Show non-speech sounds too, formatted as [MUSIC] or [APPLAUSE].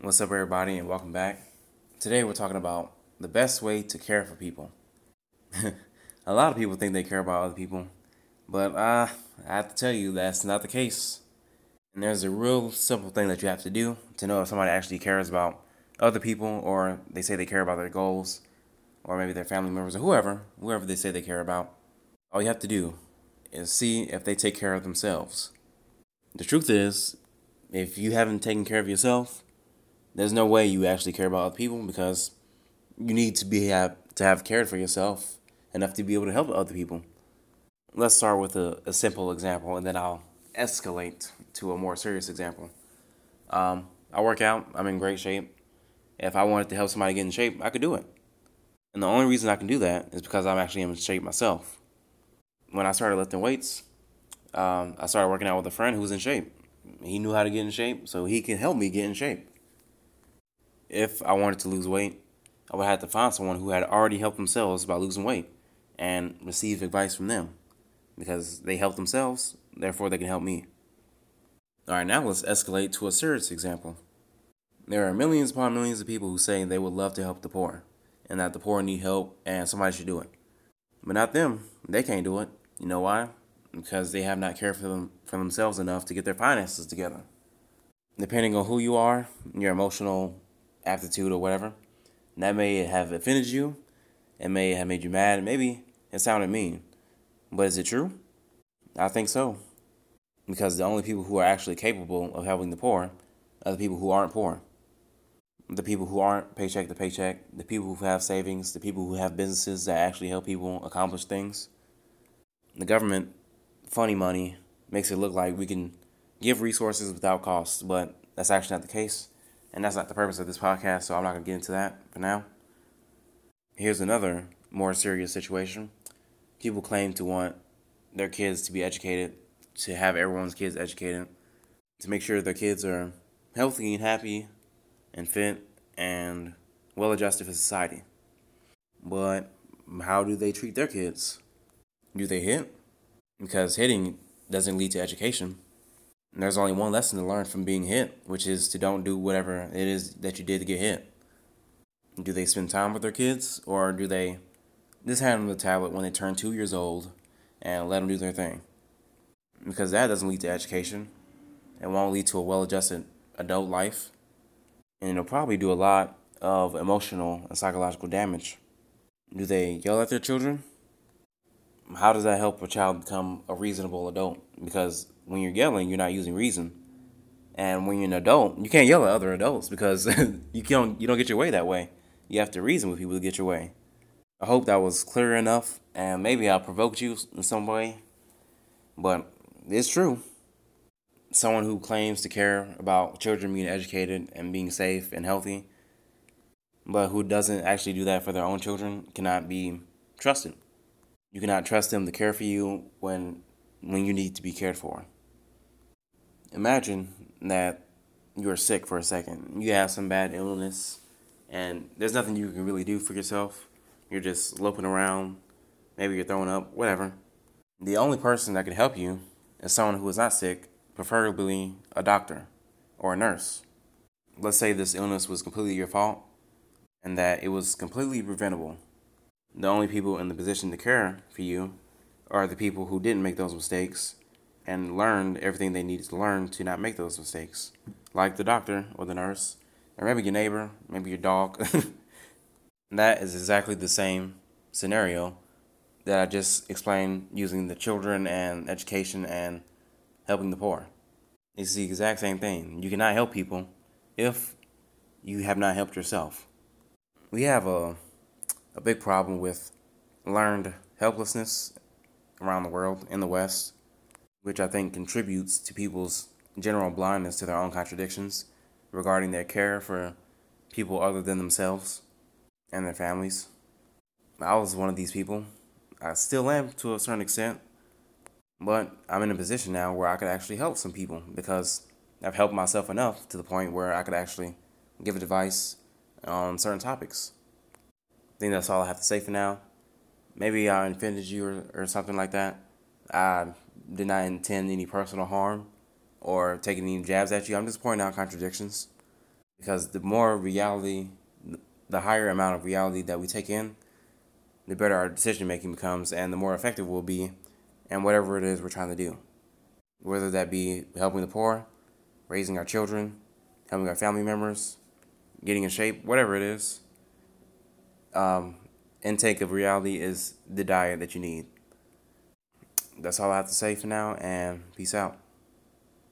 What's up, everybody, and welcome back. Today, we're talking about the best way to care for people. [LAUGHS] a lot of people think they care about other people, but uh, I have to tell you that's not the case. And there's a real simple thing that you have to do to know if somebody actually cares about other people, or they say they care about their goals, or maybe their family members, or whoever, whoever they say they care about. All you have to do is see if they take care of themselves. The truth is, if you haven't taken care of yourself, there's no way you actually care about other people because you need to be have to have cared for yourself enough to be able to help other people. Let's start with a, a simple example and then I'll escalate to a more serious example. Um, I work out, I'm in great shape. If I wanted to help somebody get in shape, I could do it. And the only reason I can do that is because I'm actually in shape myself. When I started lifting weights, um, I started working out with a friend who was in shape. He knew how to get in shape, so he can help me get in shape. If I wanted to lose weight, I would have to find someone who had already helped themselves by losing weight and receive advice from them because they helped themselves, therefore they can help me. All right, now let's escalate to a serious example. There are millions upon millions of people who say they would love to help the poor and that the poor need help and somebody should do it. But not them. They can't do it. You know why? Because they have not cared for them for themselves enough to get their finances together. Depending on who you are, your emotional aptitude or whatever, that may have offended you. It may have made you mad. Maybe it sounded mean. But is it true? I think so. Because the only people who are actually capable of helping the poor are the people who aren't poor. The people who aren't paycheck to paycheck, the people who have savings, the people who have businesses that actually help people accomplish things. The government, funny money, makes it look like we can give resources without cost, but that's actually not the case. And that's not the purpose of this podcast, so I'm not going to get into that for now. Here's another more serious situation. People claim to want their kids to be educated, to have everyone's kids educated, to make sure their kids are healthy and happy and fit and well adjusted for society. But how do they treat their kids? Do they hit? Because hitting doesn't lead to education. And there's only one lesson to learn from being hit, which is to don't do whatever it is that you did to get hit. Do they spend time with their kids, or do they just hand them the tablet when they turn two years old and let them do their thing? Because that doesn't lead to education. It won't lead to a well adjusted adult life. And it'll probably do a lot of emotional and psychological damage. Do they yell at their children? How does that help a child become a reasonable adult? Because when you're yelling, you're not using reason. And when you're an adult, you can't yell at other adults because [LAUGHS] you don't you don't get your way that way. You have to reason with people to get your way. I hope that was clear enough, and maybe I provoked you in some way. But it's true. Someone who claims to care about children being educated and being safe and healthy, but who doesn't actually do that for their own children, cannot be trusted. You cannot trust them to care for you when when you need to be cared for imagine that you're sick for a second. You have some bad illness, and there's nothing you can really do for yourself. You're just loping around. Maybe you're throwing up, whatever. The only person that can help you is someone who is not sick, preferably a doctor or a nurse. Let's say this illness was completely your fault and that it was completely preventable. The only people in the position to care for you are the people who didn't make those mistakes and learned everything they needed to learn to not make those mistakes, like the doctor or the nurse, or maybe your neighbor, maybe your dog. [LAUGHS] that is exactly the same scenario that I just explained using the children and education and helping the poor. It's the exact same thing. You cannot help people if you have not helped yourself. We have a, a big problem with learned helplessness around the world in the West which I think contributes to people's general blindness to their own contradictions regarding their care for people other than themselves and their families. I was one of these people. I still am to a certain extent, but I'm in a position now where I could actually help some people because I've helped myself enough to the point where I could actually give advice on certain topics. I think that's all I have to say for now. Maybe I offended you or, or something like that. I did not intend any personal harm or taking any jabs at you. I'm just pointing out contradictions. Because the more reality, the higher amount of reality that we take in, the better our decision making becomes and the more effective we'll be and whatever it is we're trying to do. Whether that be helping the poor, raising our children, helping our family members, getting in shape, whatever it is. Um, intake of reality is the diet that you need. That's all I have to say for now, and peace out.